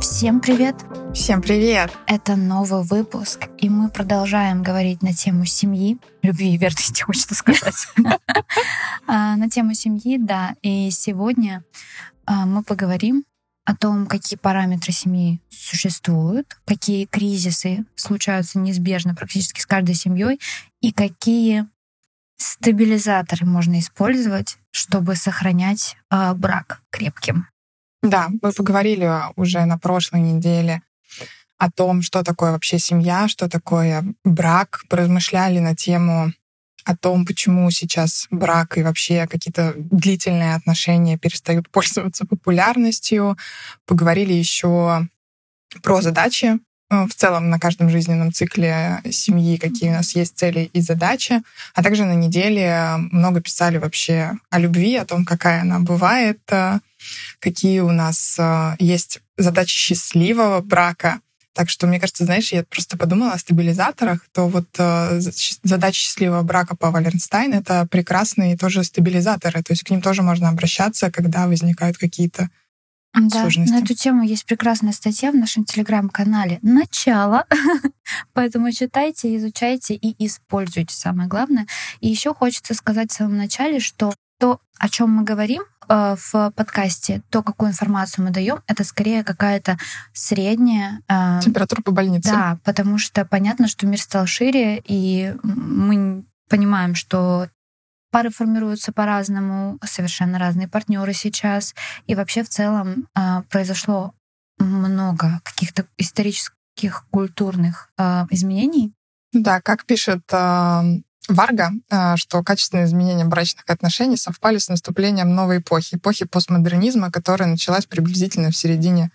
Всем привет! Всем привет! Это новый выпуск, и мы продолжаем говорить на тему семьи, любви и верности, хочется сказать. А, на тему семьи, да. И сегодня а, мы поговорим о том, какие параметры семьи существуют, какие кризисы случаются неизбежно практически с каждой семьей, и какие стабилизаторы можно использовать, чтобы сохранять а, брак крепким. Да, мы поговорили уже на прошлой неделе о том, что такое вообще семья, что такое брак, поразмышляли на тему о том, почему сейчас брак и вообще какие-то длительные отношения перестают пользоваться популярностью. Поговорили еще про задачи э, в целом на каждом жизненном цикле семьи, какие у нас есть цели и задачи. А также на неделе много писали вообще о любви, о том, какая она бывает, э, какие у нас э, есть задачи счастливого брака. Так что, мне кажется, знаешь, я просто подумала о стабилизаторах, то вот э, задача счастливого брака по Валенстайн — это прекрасные тоже стабилизаторы. То есть к ним тоже можно обращаться, когда возникают какие-то да, сложности. на эту тему есть прекрасная статья в нашем телеграм-канале «Начало». Поэтому читайте, изучайте и используйте, самое главное. И еще хочется сказать в самом начале, что то, о чем мы говорим э, в подкасте, то, какую информацию мы даем, это скорее какая-то средняя э, температура по больнице. Да, потому что понятно, что мир стал шире, и мы понимаем, что пары формируются по-разному, совершенно разные партнеры сейчас, и вообще в целом э, произошло много каких-то исторических, культурных изменений. Да, как пишет Варга, а, что качественные изменения брачных отношений совпали с наступлением новой эпохи, эпохи постмодернизма, которая началась приблизительно в середине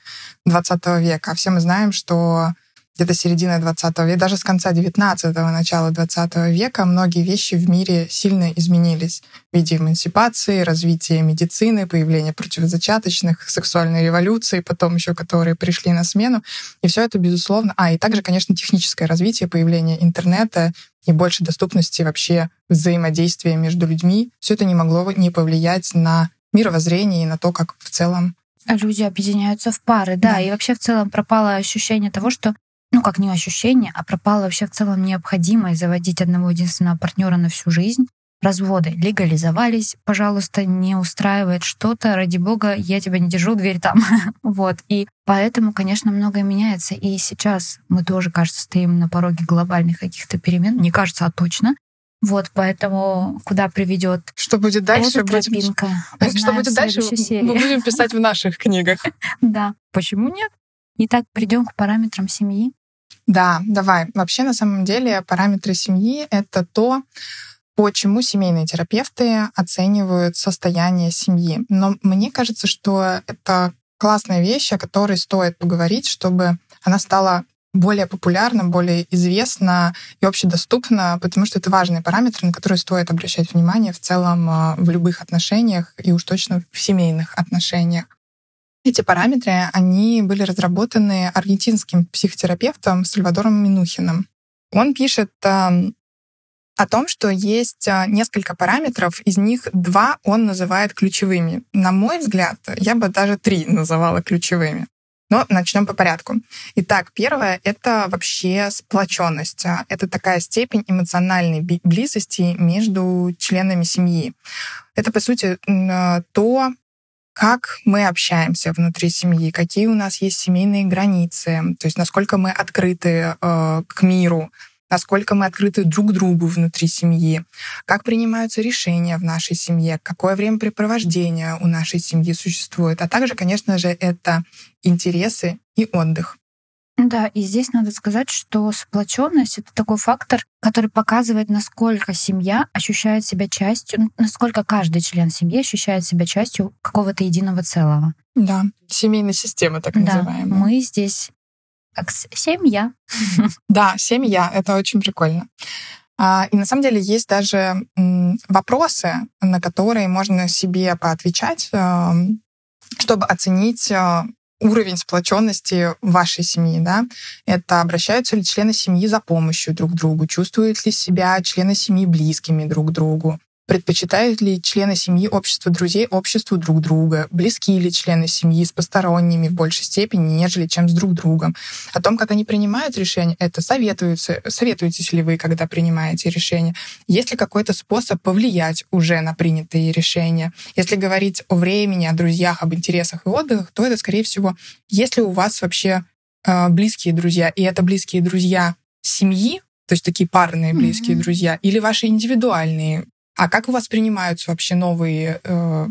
XX века. А все мы знаем, что где-то середина 20 века, даже с конца 19-го, начала 20 века многие вещи в мире сильно изменились в виде эмансипации, развития медицины, появления противозачаточных, сексуальной революции, потом еще которые пришли на смену. И все это, безусловно... А, и также, конечно, техническое развитие, появление интернета и больше доступности вообще взаимодействия между людьми. Все это не могло не повлиять на мировоззрение и на то, как в целом Люди объединяются в пары, да, да, и вообще в целом пропало ощущение того, что ну, как не ощущение, а пропала вообще в целом необходимость заводить одного единственного партнера на всю жизнь. Разводы легализовались, пожалуйста, не устраивает что-то, ради бога, я тебя не держу, дверь там. вот. И поэтому, конечно, многое меняется. И сейчас мы тоже, кажется, стоим на пороге глобальных каких-то перемен. Не кажется, а точно. Вот, поэтому куда приведет Что будет дальше? Эта тропинка. Будем... Что будет дальше? Мы будем писать в наших книгах. Да. Почему нет? Итак, придем к параметрам семьи. Да, давай. Вообще, на самом деле, параметры семьи — это то, почему семейные терапевты оценивают состояние семьи. Но мне кажется, что это классная вещь, о которой стоит поговорить, чтобы она стала более популярна, более известна и общедоступна, потому что это важные параметры, на которые стоит обращать внимание в целом а, в любых отношениях и уж точно в семейных отношениях. Эти параметры, они были разработаны аргентинским психотерапевтом Сальвадором Минухиным. Он пишет э, о том, что есть э, несколько параметров, из них два он называет ключевыми. На мой взгляд, я бы даже три называла ключевыми. Но начнем по порядку. Итак, первое — это вообще сплоченность. Это такая степень эмоциональной близости между членами семьи. Это, по сути, э, то, как мы общаемся внутри семьи, какие у нас есть семейные границы, то есть насколько мы открыты э, к миру, насколько мы открыты друг другу внутри семьи, как принимаются решения в нашей семье, какое времяпрепровождение у нашей семьи существует, а также, конечно же, это интересы и отдых. Да, и здесь надо сказать, что сплоченность это такой фактор, который показывает, насколько семья ощущает себя частью, насколько каждый член семьи ощущает себя частью какого-то единого целого. Да, семейная система, так да, называемая. Мы здесь как семья. Да, семья, это очень прикольно. А, и на самом деле есть даже вопросы, на которые можно себе поотвечать, эм, чтобы оценить э, уровень сплоченности вашей семьи, да, это обращаются ли члены семьи за помощью друг другу, чувствуют ли себя члены семьи близкими друг к другу, Предпочитают ли члены семьи общество друзей обществу друг друга? Близки ли члены семьи с посторонними в большей степени, нежели чем с друг другом? О том, как они принимают решения, это советуются. Советуетесь ли вы, когда принимаете решения? Есть ли какой-то способ повлиять уже на принятые решения? Если говорить о времени, о друзьях, об интересах и отдыхах, то это, скорее всего, если у вас вообще э, близкие друзья, и это близкие друзья семьи, то есть такие парные близкие mm-hmm. друзья, или ваши индивидуальные а как у вас принимаются вообще новые, э,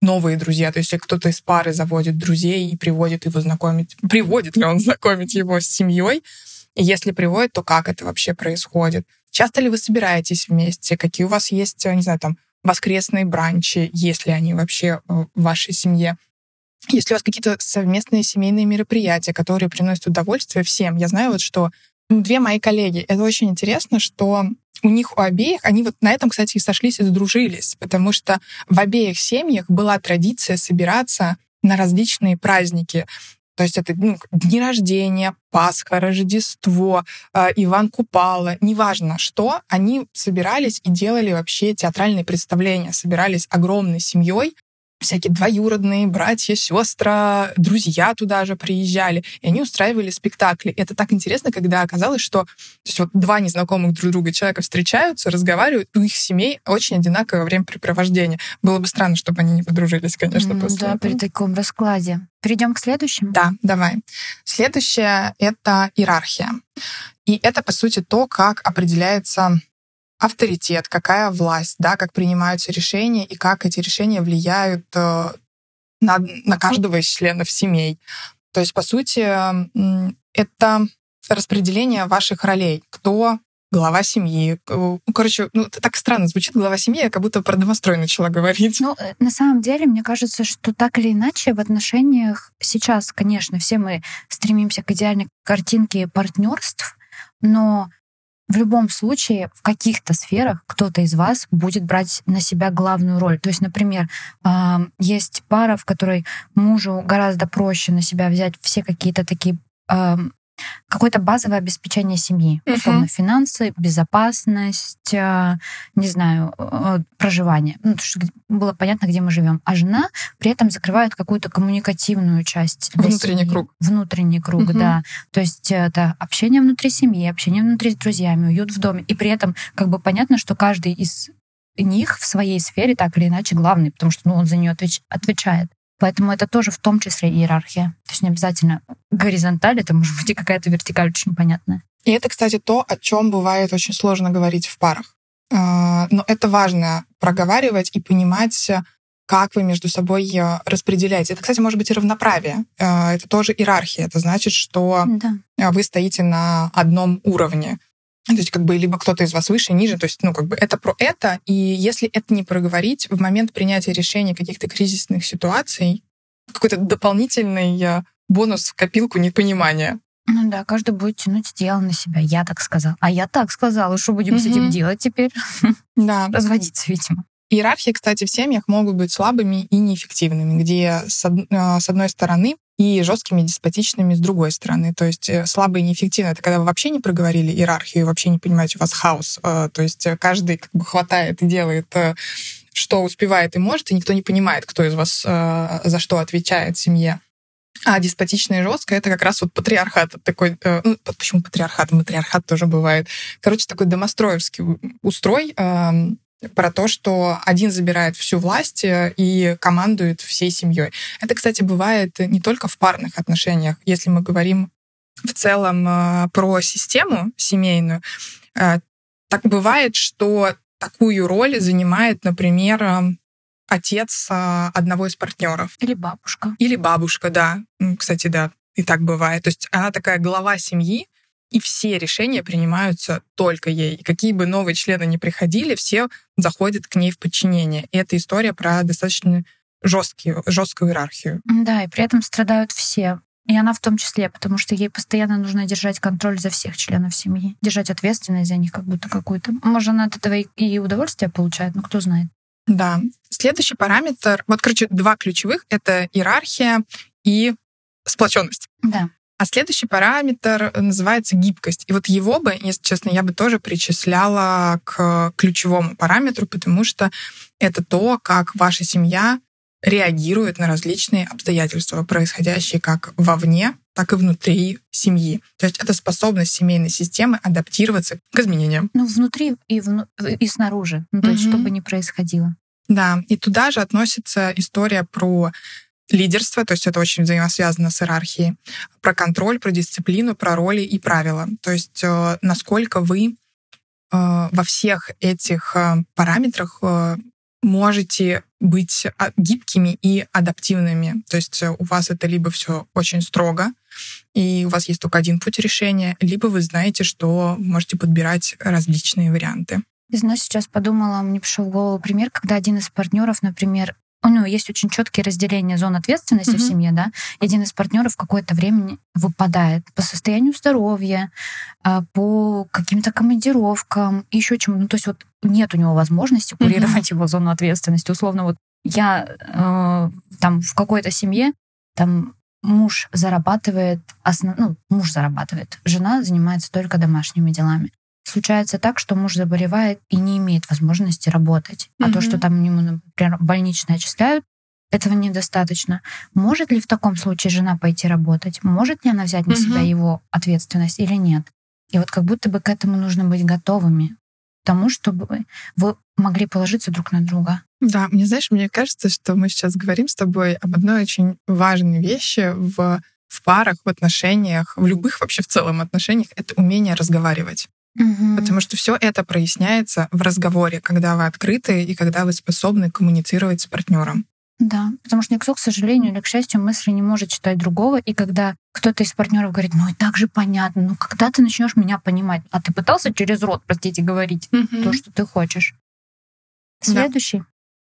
новые друзья? То есть если кто-то из пары заводит друзей и приводит его знакомить, приводит ли он знакомить его с семьей? И если приводит, то как это вообще происходит? Часто ли вы собираетесь вместе? Какие у вас есть, не знаю, там, воскресные бранчи, если они вообще в вашей семье? Есть ли у вас какие-то совместные семейные мероприятия, которые приносят удовольствие всем? Я знаю вот, что две мои коллеги, это очень интересно, что у них у обеих, они вот на этом, кстати, и сошлись и сдружились, потому что в обеих семьях была традиция собираться на различные праздники. То есть это ну, дни рождения, Пасха, Рождество, э, Иван Купала, неважно что, они собирались и делали вообще театральные представления, собирались огромной семьей, всякие двоюродные, братья, сестры, друзья туда же приезжали, и они устраивали спектакли. И это так интересно, когда оказалось, что то есть вот два незнакомых друг друга человека встречаются, разговаривают, у их семей очень одинаковое времяпрепровождение. Было бы странно, чтобы они не подружились, конечно, mm, после Да, этого. при таком раскладе. Перейдем к следующему? Да, давай. Следующее — это иерархия. И это, по сути, то, как определяется авторитет, какая власть, да, как принимаются решения и как эти решения влияют э, на, на каждого из членов семей. То есть, по сути, это распределение ваших ролей. Кто глава семьи. Ну, короче, ну, так странно звучит глава семьи, я как будто про домострой начала говорить. Ну, э, на самом деле, мне кажется, что так или иначе в отношениях сейчас, конечно, все мы стремимся к идеальной картинке партнерств, но в любом случае в каких-то сферах кто-то из вас будет брать на себя главную роль. То есть, например, есть пара, в которой мужу гораздо проще на себя взять все какие-то такие какое-то базовое обеспечение семьи, uh-huh. условно финансы, безопасность, э, не знаю, э, проживание, ну, чтобы было понятно, где мы живем. А жена при этом закрывает какую-то коммуникативную часть. Внутренний семьи. круг. Внутренний круг, uh-huh. да. То есть это общение внутри семьи, общение внутри с друзьями, уют в доме. И при этом как бы понятно, что каждый из них в своей сфере так или иначе главный, потому что ну, он за нее отвеч- отвечает. Поэтому это тоже в том числе иерархия. То есть не обязательно горизонталь, это может быть и какая-то вертикаль очень понятная. И это, кстати, то, о чем бывает очень сложно говорить в парах. А, но это важно проговаривать и понимать, как вы между собой э, распределяете. Это, кстати, может быть и равноправие. А, это тоже иерархия. Это значит, что да. вы стоите на одном уровне. То есть как бы либо кто-то из вас выше, ниже, то есть, ну, как бы это про это, и если это не проговорить, в момент принятия решения каких-то кризисных ситуаций, какой-то дополнительный э, бонус в копилку непонимания. Ну да, каждый будет тянуть дело на себя. Я так сказал. А я так сказала. Что будем mm-hmm. с этим делать теперь? Да. Разводиться, видимо. Иерархии, кстати, в семьях могут быть слабыми и неэффективными, где с э, одной стороны и жесткими, деспотичными с другой стороны. То есть э, слабо и неэффективно — это когда вы вообще не проговорили иерархию вообще не понимаете, у вас хаос. Э, то есть э, каждый как бы хватает и делает что успевает и может, и никто не понимает, кто из вас за что отвечает в семье. А деспотичное и жесткое — это как раз вот патриархат такой... Ну, почему патриархат? Матриархат тоже бывает. Короче, такой домостроевский устрой, эм, про то, что один забирает всю власть э, и командует всей семьей. Это, кстати, бывает не только в парных отношениях. Если мы говорим в целом э, про систему семейную, э, так бывает, что такую роль занимает, например, отец одного из партнеров. Или бабушка. Или бабушка, да. Кстати, да, и так бывает. То есть она такая глава семьи, и все решения принимаются только ей. И какие бы новые члены ни приходили, все заходят к ней в подчинение. И это история про достаточно жесткие, жесткую иерархию. Да, и при этом страдают все. И она в том числе, потому что ей постоянно нужно держать контроль за всех членов семьи, держать ответственность за них как будто какую-то. Может, она от этого и удовольствие получает, но кто знает. Да. Следующий параметр, вот, короче, два ключевых — это иерархия и сплоченность. Да. А следующий параметр называется гибкость. И вот его бы, если честно, я бы тоже причисляла к ключевому параметру, потому что это то, как ваша семья реагирует на различные обстоятельства, происходящие как вовне, так и внутри семьи. То есть это способность семейной системы адаптироваться к изменениям. Ну, внутри и, вну... и снаружи. Ну, то есть, чтобы не происходило. Да, и туда же относится история про лидерство, то есть это очень взаимосвязано с иерархией, про контроль, про дисциплину, про роли и правила. То есть э, насколько вы э, во всех этих э, параметрах можете быть а, гибкими и адаптивными. То есть у вас это либо все очень строго, и у вас есть только один путь решения, либо вы знаете, что можете подбирать различные варианты. Ты знаешь, сейчас подумала, мне пришел в голову пример, когда один из партнеров, например, у него есть очень четкие разделения зон ответственности mm-hmm. в семье, да, и один из партнеров какое-то время выпадает по состоянию здоровья, а, по каким-то командировкам, еще чему. Ну, то есть вот нет у него возможности курировать mm-hmm. его зону ответственности. Условно, вот я э, там в какой-то семье, там муж зарабатывает, основ... ну, муж зарабатывает, жена занимается только домашними делами случается так, что муж заболевает и не имеет возможности работать. А mm-hmm. то, что там ему, например, больничные отчисляют, этого недостаточно. Может ли в таком случае жена пойти работать? Может ли она взять на mm-hmm. себя его ответственность или нет? И вот как будто бы к этому нужно быть готовыми, тому, чтобы вы могли положиться друг на друга. Да, мне знаешь, мне кажется, что мы сейчас говорим с тобой об одной очень важной вещи в в парах, в отношениях, в любых вообще в целом отношениях, это умение разговаривать. Угу. Потому что все это проясняется в разговоре, когда вы открыты и когда вы способны коммуницировать с партнером. Да, потому что никто, к сожалению или к счастью, мысли не может читать другого. И когда кто-то из партнеров говорит, ну и так же понятно, ну когда ты начнешь меня понимать? А ты пытался через рот, простите, говорить угу. то, что ты хочешь? Следующий.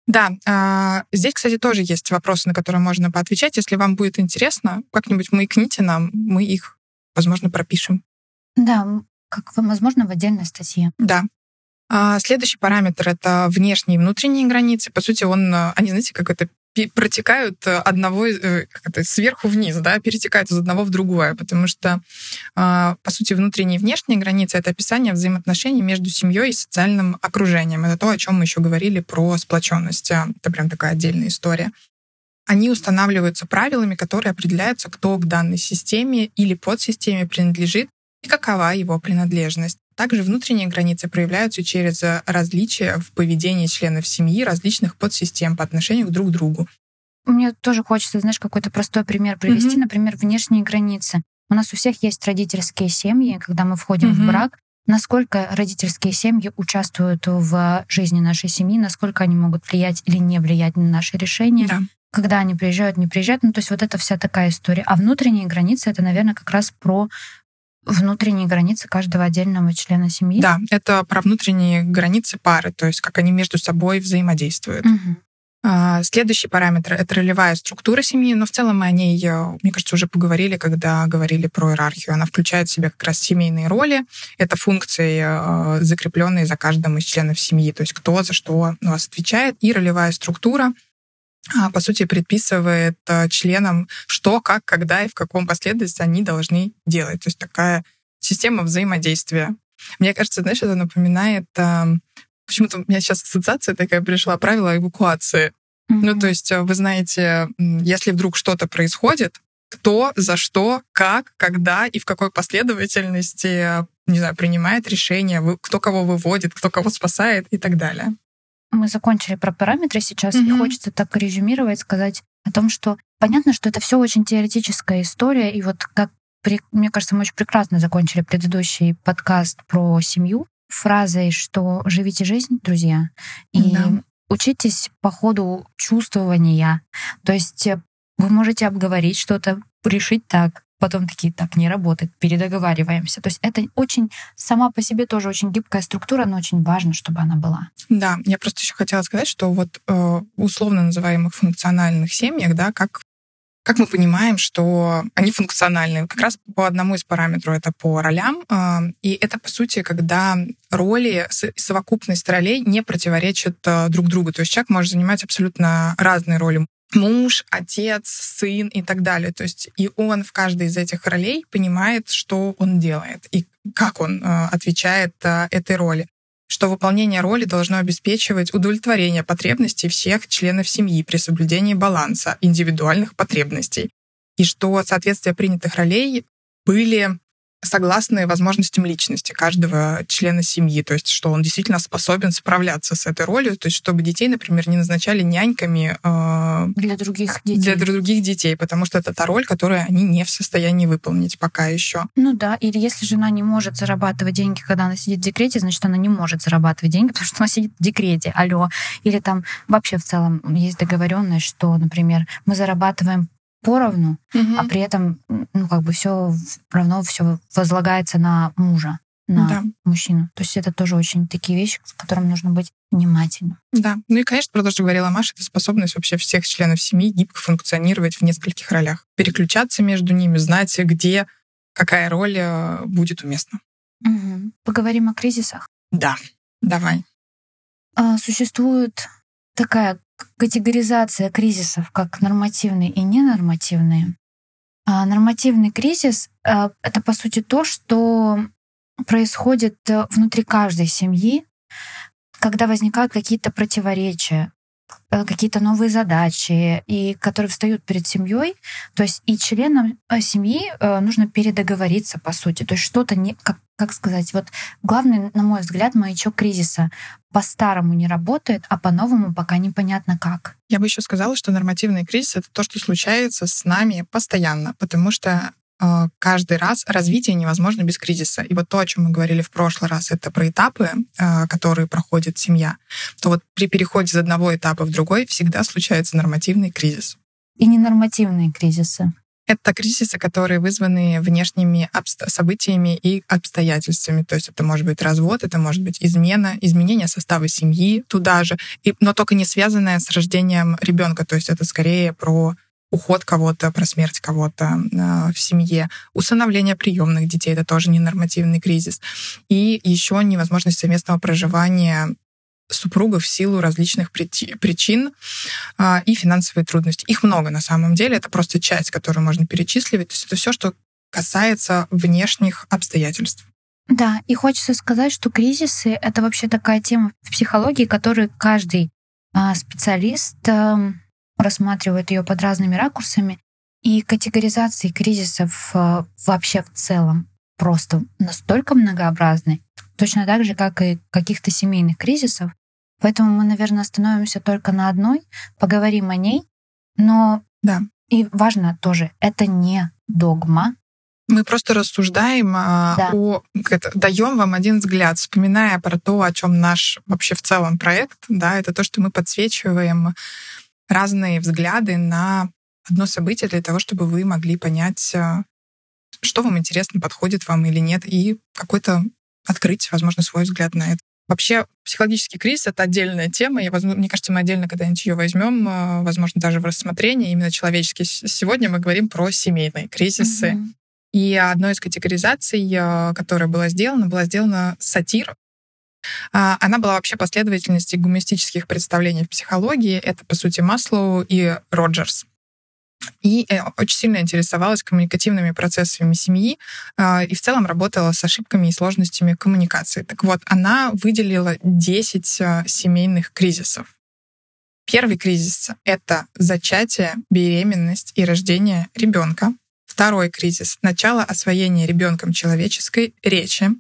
Да, да здесь, кстати, тоже есть вопросы, на которые можно поотвечать. Если вам будет интересно, как-нибудь маякните нам, мы их, возможно, пропишем. Да, как, возможно, в отдельной статье. Да. А следующий параметр — это внешние и внутренние границы. По сути, он, э, они, знаете, как это протекают одного э, как это, сверху вниз, да, перетекают из одного в другое, потому что, а, по сути, внутренние и внешние границы — это описание взаимоотношений между семьей и социальным окружением. Это то, о чем мы еще говорили про сплоченность. Это прям такая отдельная история. Они устанавливаются правилами, которые определяются, кто к данной системе или подсистеме принадлежит и какова его принадлежность. Также внутренние границы проявляются через различия в поведении членов семьи различных подсистем по отношению к друг другу. Мне тоже хочется, знаешь, какой-то простой пример привести. Mm-hmm. Например, внешние границы. У нас у всех есть родительские семьи, когда мы входим mm-hmm. в брак. Насколько родительские семьи участвуют в жизни нашей семьи, насколько они могут влиять или не влиять на наши решения. Да когда они приезжают, не приезжают. Ну, то есть вот это вся такая история. А внутренние границы — это, наверное, как раз про внутренние границы каждого отдельного члена семьи? Да, это про внутренние границы пары, то есть как они между собой взаимодействуют. Угу. Следующий параметр — это ролевая структура семьи, но в целом мы о ней, э, мне кажется, уже поговорили, когда говорили про иерархию. Она включает в себя как раз семейные роли. Это функции, э, закрепленные за каждым из членов семьи, то есть кто за что у вас отвечает. И ролевая структура по сути, предписывает э, членам, что, как, когда и в каком последовательности они должны делать. То есть такая система взаимодействия. Мне кажется, знаешь, это напоминает... Почему-то у меня сейчас ассоциация такая пришла, правила эвакуации. Mm-hmm. Ну, то есть вы знаете, если вдруг что-то происходит, кто, за что, как, когда и в какой последовательности, не знаю, принимает решение, кто кого выводит, кто кого спасает и так далее мы закончили про параметры сейчас, mm-hmm. и хочется так резюмировать, сказать о том, что понятно, что это все очень теоретическая история, и вот как мне кажется, мы очень прекрасно закончили предыдущий подкаст про семью фразой, что живите жизнь, друзья, и да. учитесь по ходу чувствования. То есть э, вы можете обговорить что-то, решить так, потом такие, так, не работает, передоговариваемся. То есть это очень, сама по себе тоже очень гибкая структура, но очень важно, чтобы она была. Да, я просто еще хотела сказать, что вот э, условно называемых функциональных семьях, да, как как мы понимаем, что они функциональны? Как раз по одному из параметров это по ролям. Э, и это, по сути, когда роли, совокупность ролей не противоречат э, друг другу. То есть человек может занимать абсолютно разные роли. Муж, отец, сын и так далее. То есть и он в каждой из этих ролей понимает, что он делает и как он э, отвечает э, этой роли что выполнение роли должно обеспечивать удовлетворение потребностей всех членов семьи при соблюдении баланса индивидуальных потребностей, и что соответствие принятых ролей были согласны возможностям личности каждого члена семьи, то есть что он действительно способен справляться с этой ролью, то есть чтобы детей, например, не назначали няньками э, для других детей. Для других детей, потому что это та роль, которую они не в состоянии выполнить пока еще. Ну да, или если жена не может зарабатывать деньги, когда она сидит в декрете, значит, она не может зарабатывать деньги, потому что она сидит в декрете, алло. Или там вообще в целом есть договоренность, что, например, мы зарабатываем поровну, угу. а при этом, ну, как бы все равно все возлагается на мужа, на да. мужчину. То есть это тоже очень такие вещи, с которыми нужно быть внимательным. Да. Ну и, конечно, про то, что говорила Маша, это способность вообще всех членов семьи гибко функционировать в нескольких ролях. Переключаться между ними, знать, где какая роль э, будет уместна. Угу. Поговорим о кризисах. Да, давай. А, существует такая категоризация кризисов как нормативные и ненормативные. А нормативный кризис а, — это, по сути, то, что происходит э, внутри каждой семьи, когда возникают какие-то противоречия, Э, какие-то новые задачи, и которые встают перед семьей. То есть и членам э, семьи э, нужно передоговориться, по сути. То есть что-то не, как, как сказать, вот главный, на мой взгляд, маячок кризиса по-старому не работает, а по-новому пока непонятно как. Я бы еще сказала, что нормативный кризис — это то, что случается с нами постоянно, потому что каждый раз развитие невозможно без кризиса. И вот то, о чем мы говорили в прошлый раз, это про этапы, а, которые проходит семья, то вот при переходе из одного этапа в другой всегда случается нормативный кризис. И ненормативные кризисы. Это кризисы, которые вызваны внешними событиями и обстоятельствами. То есть это может быть развод, это может быть измена, изменение состава семьи туда же, и, но только не связанное с рождением ребенка. То есть это скорее про уход кого-то, про смерть кого-то э, в семье, усыновление приемных детей, это тоже ненормативный кризис. И еще невозможность совместного проживания супругов в силу различных причин э, и финансовые трудности. Их много на самом деле, это просто часть, которую можно перечисливать. То есть это все, что касается внешних обстоятельств. Да, и хочется сказать, что кризисы — это вообще такая тема в психологии, которую каждый а, специалист эм, рассматривают ее под разными ракурсами, и категоризации кризисов э, вообще в целом просто настолько многообразны, точно так же, как и каких-то семейных кризисов. Поэтому мы, наверное, остановимся только на одной, поговорим о ней, но да. и важно тоже, это не догма, мы просто рассуждаем а, да. о, это, даем вам один взгляд, вспоминая про то, о чем наш вообще в целом проект, да, это то, что мы подсвечиваем разные взгляды на одно событие для того, чтобы вы могли понять, э, что вам интересно, подходит вам или нет, и какой-то открыть, возможно, свой взгляд на это. Вообще, психологический кризис — это отдельная тема. Я, мне кажется, мы отдельно когда-нибудь ее возьмем, э, возможно, даже в рассмотрении, именно человеческий. Сегодня мы говорим про семейные кризисы. Mm-hmm. И одной из категоризаций, э, которая была сделана, была сделана сатир она была вообще последовательностью гуманистических представлений в психологии. Это, по сути, Маслоу и Роджерс. И э, очень сильно интересовалась коммуникативными процессами семьи а, и в целом работала с ошибками и сложностями коммуникации. Так вот, она выделила 10 а, семейных кризисов. Первый кризис — это зачатие, беременность и рождение ребенка. Второй кризис — начало освоения ребенком человеческой речи.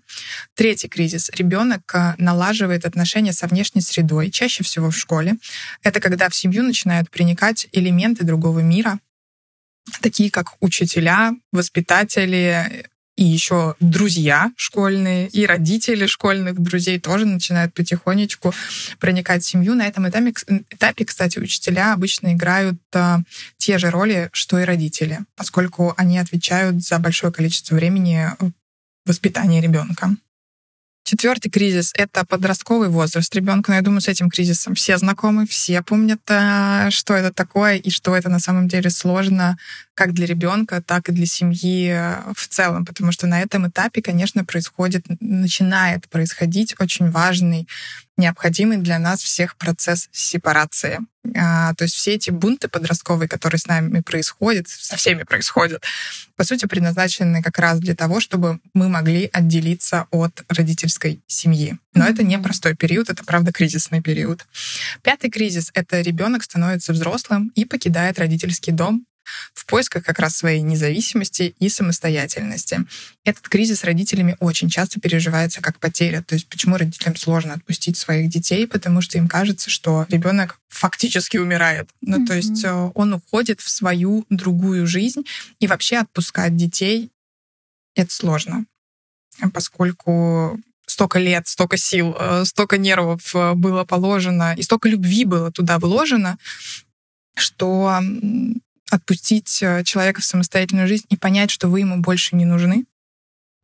Третий кризис — ребенок э, налаживает отношения со внешней средой, чаще всего в школе. Это когда в семью начинают проникать элементы другого мира, такие как учителя, воспитатели, и еще друзья школьные, и родители школьных друзей тоже начинают потихонечку проникать в семью. На этом этапе, этапе кстати, учителя обычно играют а, те же роли, что и родители, поскольку они отвечают за большое количество времени воспитания ребенка. Четвертый кризис — это подростковый возраст ребенка. Но я думаю, с этим кризисом все знакомы, все помнят, э, что это такое и что это на самом деле сложно как для ребенка, так и для семьи э, в целом. Потому что на этом этапе, конечно, происходит, начинает происходить очень важный, необходимый для нас всех процесс сепарации. А, то есть все эти бунты подростковые, которые с нами происходят, со всеми происходят, по сути, предназначены как раз для того, чтобы мы могли отделиться от родительской семьи. Но mm-hmm. это не простой период, это, правда, кризисный период. Пятый кризис — это ребенок становится взрослым и покидает родительский дом в поисках как раз своей независимости и самостоятельности. Этот кризис родителями очень часто переживается как потеря. То есть почему родителям сложно отпустить своих детей? Потому что им кажется, что ребенок фактически умирает. Ну, mm-hmm. то есть э, он уходит в свою другую жизнь, и вообще отпускать детей это сложно, поскольку столько лет, столько сил, э, столько нервов э, было положено, и столько любви было туда вложено, что отпустить э, человека в самостоятельную жизнь и понять, что вы ему больше не нужны.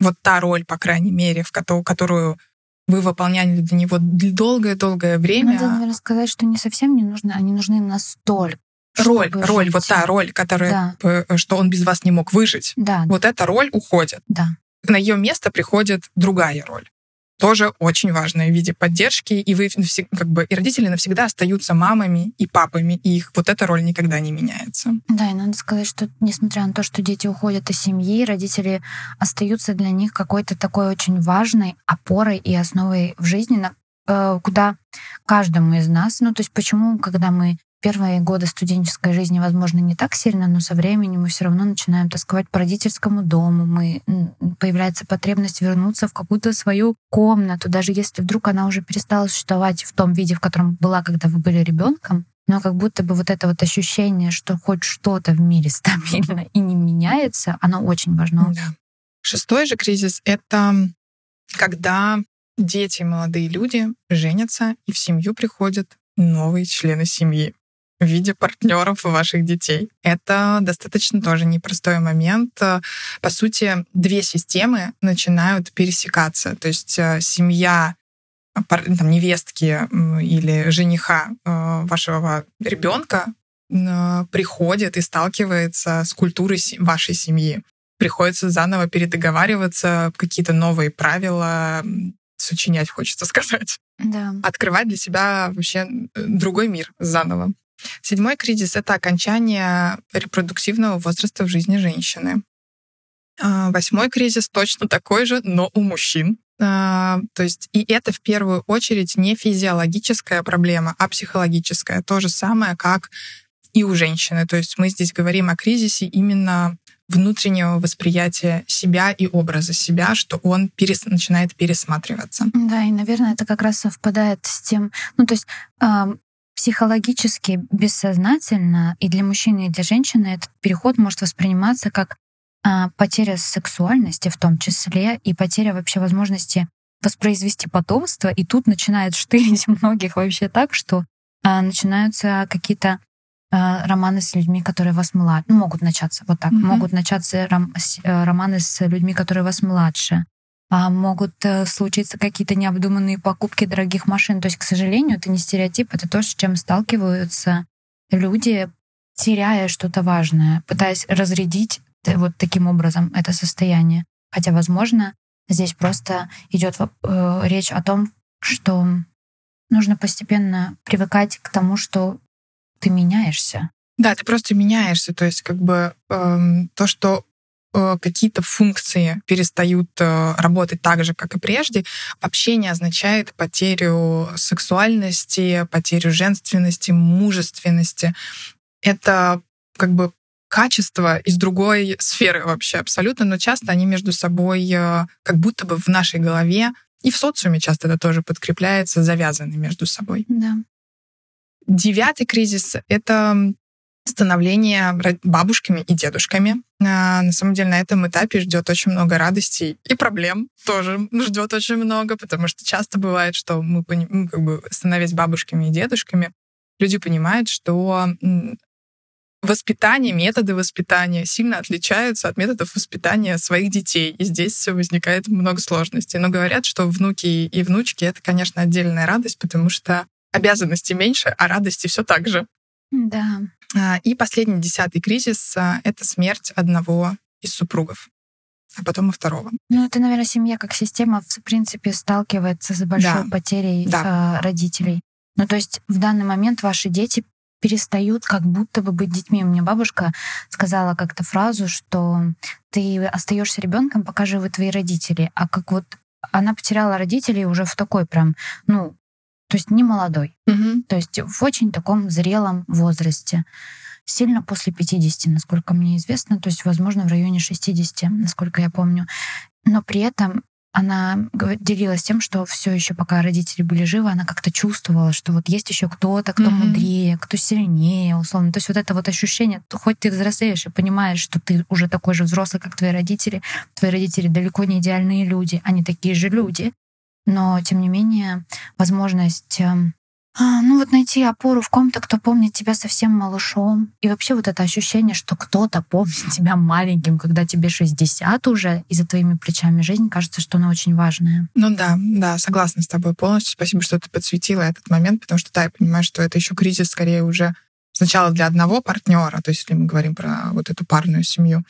Вот та роль, по крайней мере, в которую вы выполняли для него долгое-долгое время. Надо, наверное, сказать, что не совсем не нужны, они нужны настолько. Роль, роль, вот та роль, которая, да. Э, что он без вас не мог выжить. Да. Вот эта роль уходит. Да. На ее место приходит другая роль тоже очень важное в виде поддержки, и вы как бы и родители навсегда остаются мамами и папами, и их вот эта роль никогда не меняется. Да, и надо сказать, что несмотря на то, что дети уходят из семьи, родители остаются для них какой-то такой очень важной опорой и основой в жизни, э, куда каждому из нас, ну то есть почему, когда мы первые годы студенческой жизни, возможно, не так сильно, но со временем мы все равно начинаем тосковать по родительскому дому. Мы, появляется потребность вернуться в какую-то свою комнату, даже если вдруг она уже перестала существовать в том виде, в котором была, когда вы были ребенком. Но как будто бы вот это вот ощущение, что хоть что-то в мире стабильно и не меняется, оно очень важно. Да. Шестой же кризис — это когда дети, молодые люди женятся, и в семью приходят новые члены семьи в виде партнеров ваших детей. Это достаточно тоже непростой момент. По сути, две системы начинают пересекаться. То есть э, семья там, невестки или жениха э, вашего ребенка приходит и сталкивается с культурой вашей семьи. Приходится заново передоговариваться, какие-то новые правила сочинять, хочется сказать. Да. Открывать для себя вообще другой мир заново. Седьмой кризис — это окончание репродуктивного возраста в жизни женщины. А, восьмой кризис точно такой же, но у мужчин. А, то есть и это в первую очередь не физиологическая проблема, а психологическая. То же самое, как и у женщины. То есть мы здесь говорим о кризисе именно внутреннего восприятия себя и образа себя, что он перес... начинает пересматриваться. Да, и, наверное, это как раз совпадает с тем, ну, то есть психологически, бессознательно и для мужчины, и для женщины этот переход может восприниматься как а, потеря сексуальности в том числе и потеря вообще возможности воспроизвести потомство. И тут начинает штырить многих вообще так, что а, начинаются какие-то романы с людьми, которые вас младше. Ну, могут начаться вот так. Mm-hmm. Могут начаться ром- с, э, романы с людьми, которые вас младше а могут э, случиться какие-то необдуманные покупки дорогих машин. То есть, к сожалению, это не стереотип, это то, с чем сталкиваются люди, теряя что-то важное, пытаясь разрядить вот таким образом это состояние. Хотя, возможно, здесь просто идет э, речь о том, что нужно постепенно привыкать к тому, что ты меняешься. Да, ты просто меняешься. То есть, как бы эм, то, что Э, какие-то функции перестают э, работать так же, как и прежде, вообще не означает потерю сексуальности, потерю женственности, мужественности. Это как бы качество из другой сферы вообще абсолютно, но часто они между собой э, как будто бы в нашей голове и в социуме часто это тоже подкрепляется, завязаны между собой. Да. Девятый кризис — это становление бабушками и дедушками. А, на самом деле на этом этапе ждет очень много радостей и проблем тоже ждет очень много, потому что часто бывает, что мы, ну, как бы, становясь бабушками и дедушками, люди понимают, что воспитание, методы воспитания сильно отличаются от методов воспитания своих детей. И здесь возникает много сложностей. Но говорят, что внуки и внучки — это, конечно, отдельная радость, потому что обязанностей меньше, а радости все так же. Да. А, и последний, десятый кризис а, — это смерть одного из супругов а потом и второго. Ну, это, наверное, семья как система, в принципе, сталкивается с большой да. потерей да. Э, родителей. Ну, то есть в данный момент ваши дети перестают как будто бы быть детьми. У меня бабушка сказала как-то фразу, что ты остаешься ребенком, пока живы твои родители. А как вот она потеряла родителей уже в такой прям, ну, то есть не молодой, Мгм. то есть в очень таком зрелом возрасте. Сильно после 50, насколько мне известно, то есть, возможно, в районе 60, насколько я помню. Но при этом она делилась тем, что все еще пока родители были живы, она как-то чувствовала, что вот есть еще кто-то, кто Мгм. мудрее, кто сильнее, условно. То есть вот это вот ощущение, хоть ты взрослеешь и понимаешь, что ты уже такой же взрослый, как твои родители, твои родители далеко не идеальные люди, они такие же люди, но тем не менее возможность эм, а, ну вот найти опору в ком-то, кто помнит тебя совсем малышом. И вообще вот это ощущение, что кто-то помнит тебя маленьким, когда тебе 60 уже, и за твоими плечами жизнь, кажется, что она очень важная. Ну да, да, согласна с тобой полностью. Спасибо, что ты подсветила этот момент, потому что да, я понимаю, что это еще кризис скорее уже сначала для одного партнера, то есть если мы говорим про вот эту парную семью,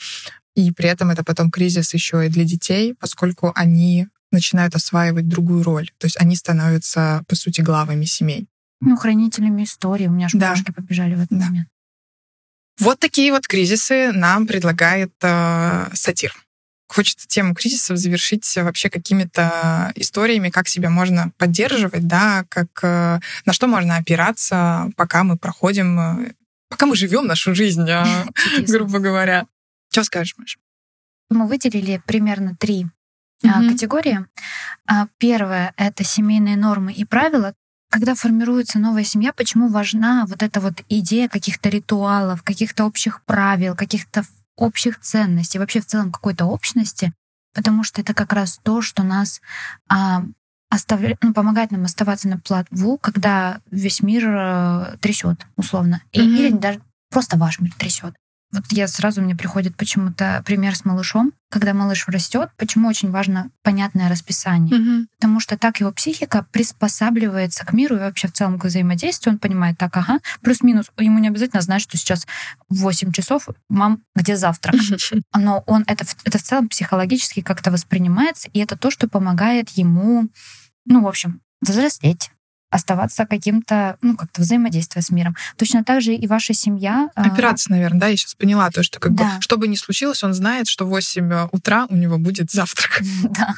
и при этом это потом кризис еще и для детей, поскольку они начинают осваивать другую роль, то есть они становятся, по сути, главами семей. Ну, хранителями истории. У меня аж Да. побежали в этот Да. момент. Вот такие вот кризисы нам предлагает э, сатир. Хочется тему кризисов завершить вообще какими-то историями, как себя можно поддерживать, да, как э, на что можно опираться, пока мы проходим, э, пока мы живем нашу жизнь, э, грубо говоря. Что скажешь, Маша? Мы выделили примерно три Мгм. категории. А, Первое — это семейные нормы и правила. Когда формируется новая семья, почему важна вот эта вот идея каких-то ритуалов, каких-то общих правил, каких-то общих ценностей, вообще в целом какой-то общности, потому что это как раз то, что нас а, оставля- ну, помогает нам оставаться на плаву, когда весь мир э, трясет, условно. И- Мгм. Или даже просто ваш мир трясет. Вот я сразу мне приходит почему-то пример с малышом. Когда малыш растет, почему очень важно понятное расписание? Потому что так его психика приспосабливается к миру и вообще в целом к взаимодействию. Он понимает, так, ага, плюс-минус. Ему не обязательно знать, что сейчас в 8 часов, мам, где завтрак? Но он это, это в целом психологически как-то воспринимается, и это то, что помогает ему, ну, в общем, взрослеть оставаться каким-то, ну, как-то взаимодействие с миром. Точно так же и ваша семья. а, Опираться, наверное, да, я сейчас поняла то, что как Да. бы, что бы ни случилось, он знает, что в 8 утра у него будет завтрак. Да.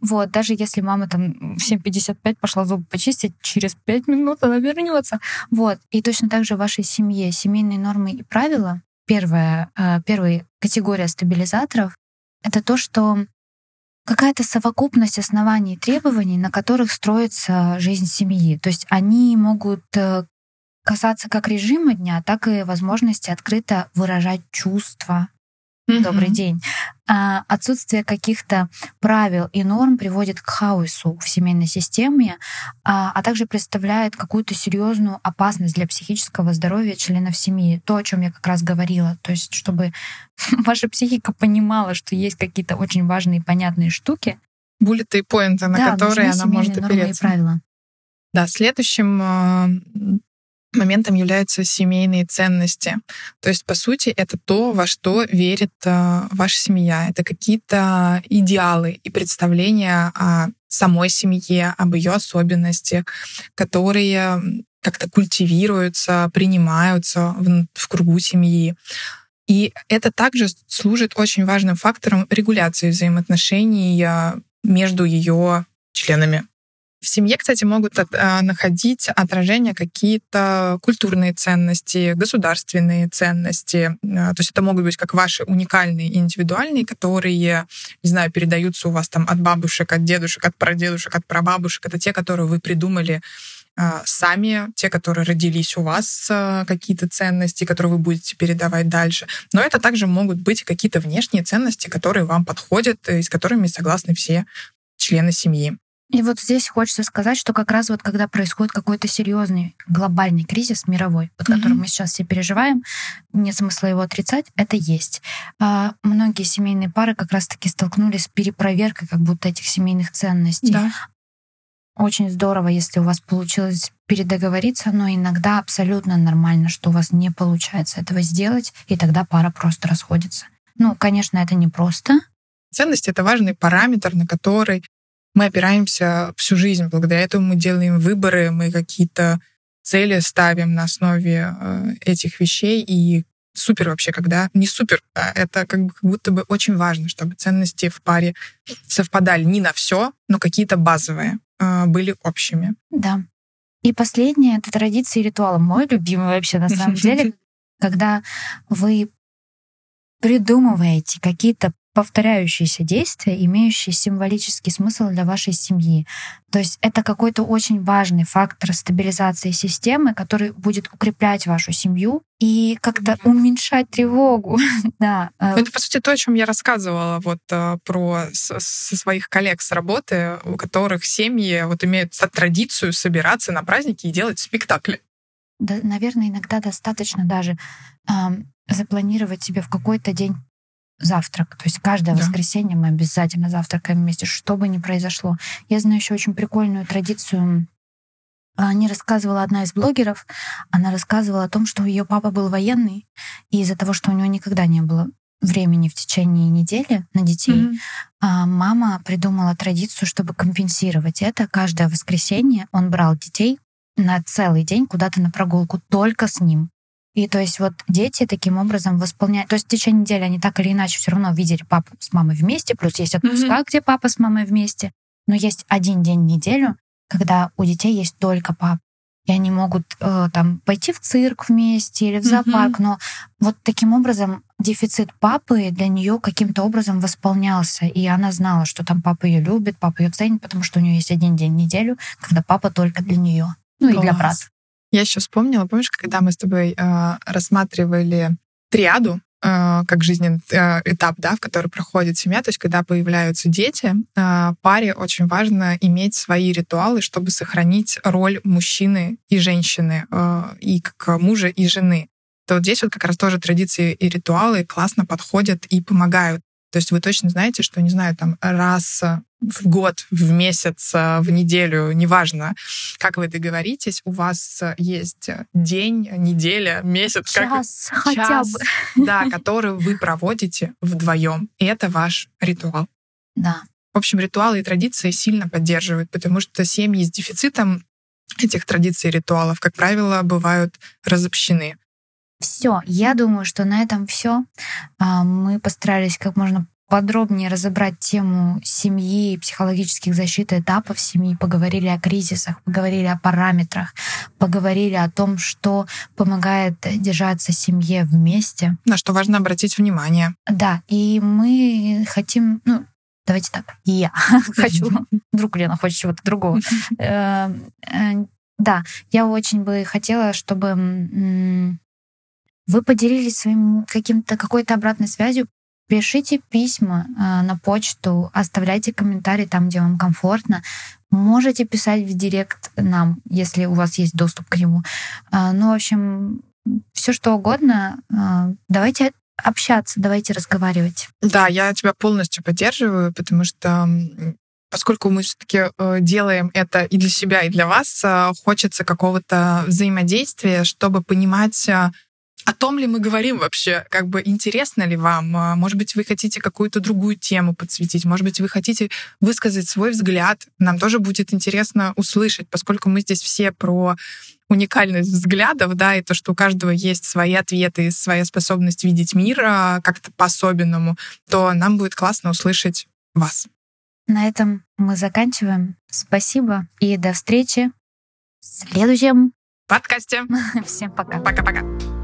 Вот, даже если мама там в 7.55 пошла зубы почистить, через 5 минут она вернется. Вот. И точно так же в вашей семье семейные нормы и правила. Первая, э, первая категория стабилизаторов — это то, что какая-то совокупность оснований и требований, на которых строится жизнь семьи. То есть они могут э, касаться как режима дня, так и возможности открыто выражать чувства, Добрый день. А, Отсутствие каких-то правил и норм приводит к хаосу в семейной системе, а, а также представляет какую-то серьезную опасность для психического здоровья членов семьи. То, о чем я как раз говорила. То есть, чтобы ваша психика понимала, что есть какие-то очень важные и понятные штуки, Буллеты и поинты, на да, которые она может семейные нормы и опереться. правила. Да, следующим э, моментом являются семейные ценности. То есть, по сути, это то, во что верит э, ваша семья. Это какие-то идеалы и представления о самой семье, об ее особенностях, которые как-то культивируются, принимаются в, в кругу семьи. И это также служит очень важным фактором регуляции взаимоотношений э, между ее членами. В семье, кстати, могут а, находить отражение какие-то культурные ценности, государственные ценности. А, То есть это могут быть как ваши уникальные и индивидуальные, которые, не знаю, передаются у вас там от бабушек, от дедушек, от прадедушек, от прабабушек. Это те, которые вы придумали а, сами, те, которые родились у вас, какие-то ценности, которые вы будете передавать дальше. Но это также могут быть какие-то внешние ценности, которые вам подходят и с которыми согласны все члены семьи. И вот здесь хочется сказать, что как раз вот когда происходит какой-то серьезный глобальный кризис мировой, вот который Мгм. мы сейчас все переживаем, нет смысла его отрицать, это есть. А многие семейные пары как раз-таки столкнулись с перепроверкой как будто этих семейных ценностей. Очень здорово, если у вас получилось передоговориться, но иногда абсолютно нормально, что у вас не получается этого сделать, и тогда пара просто расходится. Ну, конечно, это не просто, Ценность — это важный параметр, на который мы опираемся всю жизнь. Благодаря этому мы делаем выборы, мы какие-то цели ставим на основе э, этих вещей и супер вообще, когда не супер, а это как, бы, как будто бы очень важно, чтобы ценности в паре совпадали не на все, но какие-то базовые э, были общими. Да. И последнее — это традиции и ритуалы. Мой любимый вообще на самом деле, когда вы придумываете какие-то повторяющиеся действия, имеющие символический смысл для вашей семьи. То есть это какой-то очень важный фактор стабилизации системы, который будет укреплять вашу семью и как-то уменьшать тревогу. да. Э. Это, по сути, то, о чем я рассказывала вот э, про со своих коллег с работы, у которых семьи вот имеют традицию собираться на праздники и делать спектакли. Да, наверное, иногда достаточно даже эм, запланировать себе в какой-то день завтрак. То есть каждое да. воскресенье мы обязательно завтракаем вместе, что бы ни произошло. Я знаю еще очень прикольную традицию. А, не рассказывала одна из блогеров. Она рассказывала о том, что ее папа был военный, и из-за того, что у него никогда не было времени в течение недели на детей, mm-hmm. мама придумала традицию, чтобы компенсировать это. Каждое воскресенье он брал детей на целый день куда-то на прогулку только с ним. И то есть вот дети таким образом восполняют... То есть в течение недели они так или иначе все равно видели папу с мамой вместе, плюс есть отпуска, mm-hmm. где папа с мамой вместе. Но есть один день в неделю, когда у детей есть только папа. И они могут э, там пойти в цирк вместе или в зоопарк, mm-hmm. но вот таким образом дефицит папы для нее каким-то образом восполнялся, и она знала, что там папа ее любит, папа ее ценит, потому что у нее есть один день в неделю, когда папа только для нее, ну Класс. и для брата. Я еще вспомнила, помнишь, когда мы с тобой э, рассматривали триаду, э, как жизненный э, этап, да, в который проходит семья, то есть когда появляются дети, э, паре очень важно иметь свои ритуалы, чтобы сохранить роль мужчины и женщины, э, и как мужа и жены. То вот здесь вот как раз тоже традиции и ритуалы классно подходят и помогают. То есть вы точно знаете, что, не знаю, там раз в год, в месяц, в неделю, неважно, как вы договоритесь, у вас есть день, неделя, месяц, час, как, хотя час, бы, да, который вы проводите вдвоем, и это ваш ритуал. Да. В общем, ритуалы и традиции сильно поддерживают, потому что семьи с дефицитом этих традиций и ритуалов, как правило, бывают разобщены. Все, я думаю, что на этом все. А, мы постарались как можно подробнее разобрать тему семьи, психологических защит этапов семьи, поговорили о кризисах, поговорили о параметрах, поговорили о том, что помогает держаться семье вместе. На что важно обратить внимание. Да, и мы хотим, ну, давайте так, я хочу, вдруг Лена хочет чего-то другого. Э, э, да, я очень бы хотела, чтобы вы поделились своим каким-то какой-то обратной связью. Пишите письма э, на почту, оставляйте комментарии там, где вам комфортно. Можете писать в директ нам, если у вас есть доступ к нему. Э, ну, в общем, все что угодно. Э, давайте общаться, давайте разговаривать. Да, я тебя полностью поддерживаю, потому что поскольку мы все-таки делаем это и для себя, и для вас, хочется какого-то взаимодействия, чтобы понимать, о том ли мы говорим вообще, как бы интересно ли вам, а, может быть, вы хотите какую-то другую тему подсветить, может быть, вы хотите высказать свой взгляд, нам тоже будет интересно услышать, поскольку мы здесь все про уникальность взглядов, да, и то, что у каждого есть свои ответы, своя способность видеть мир а, как-то по-особенному, то нам будет классно услышать вас. На этом мы заканчиваем. Спасибо и до встречи в следующем подкасте. Всем пока. Пока-пока.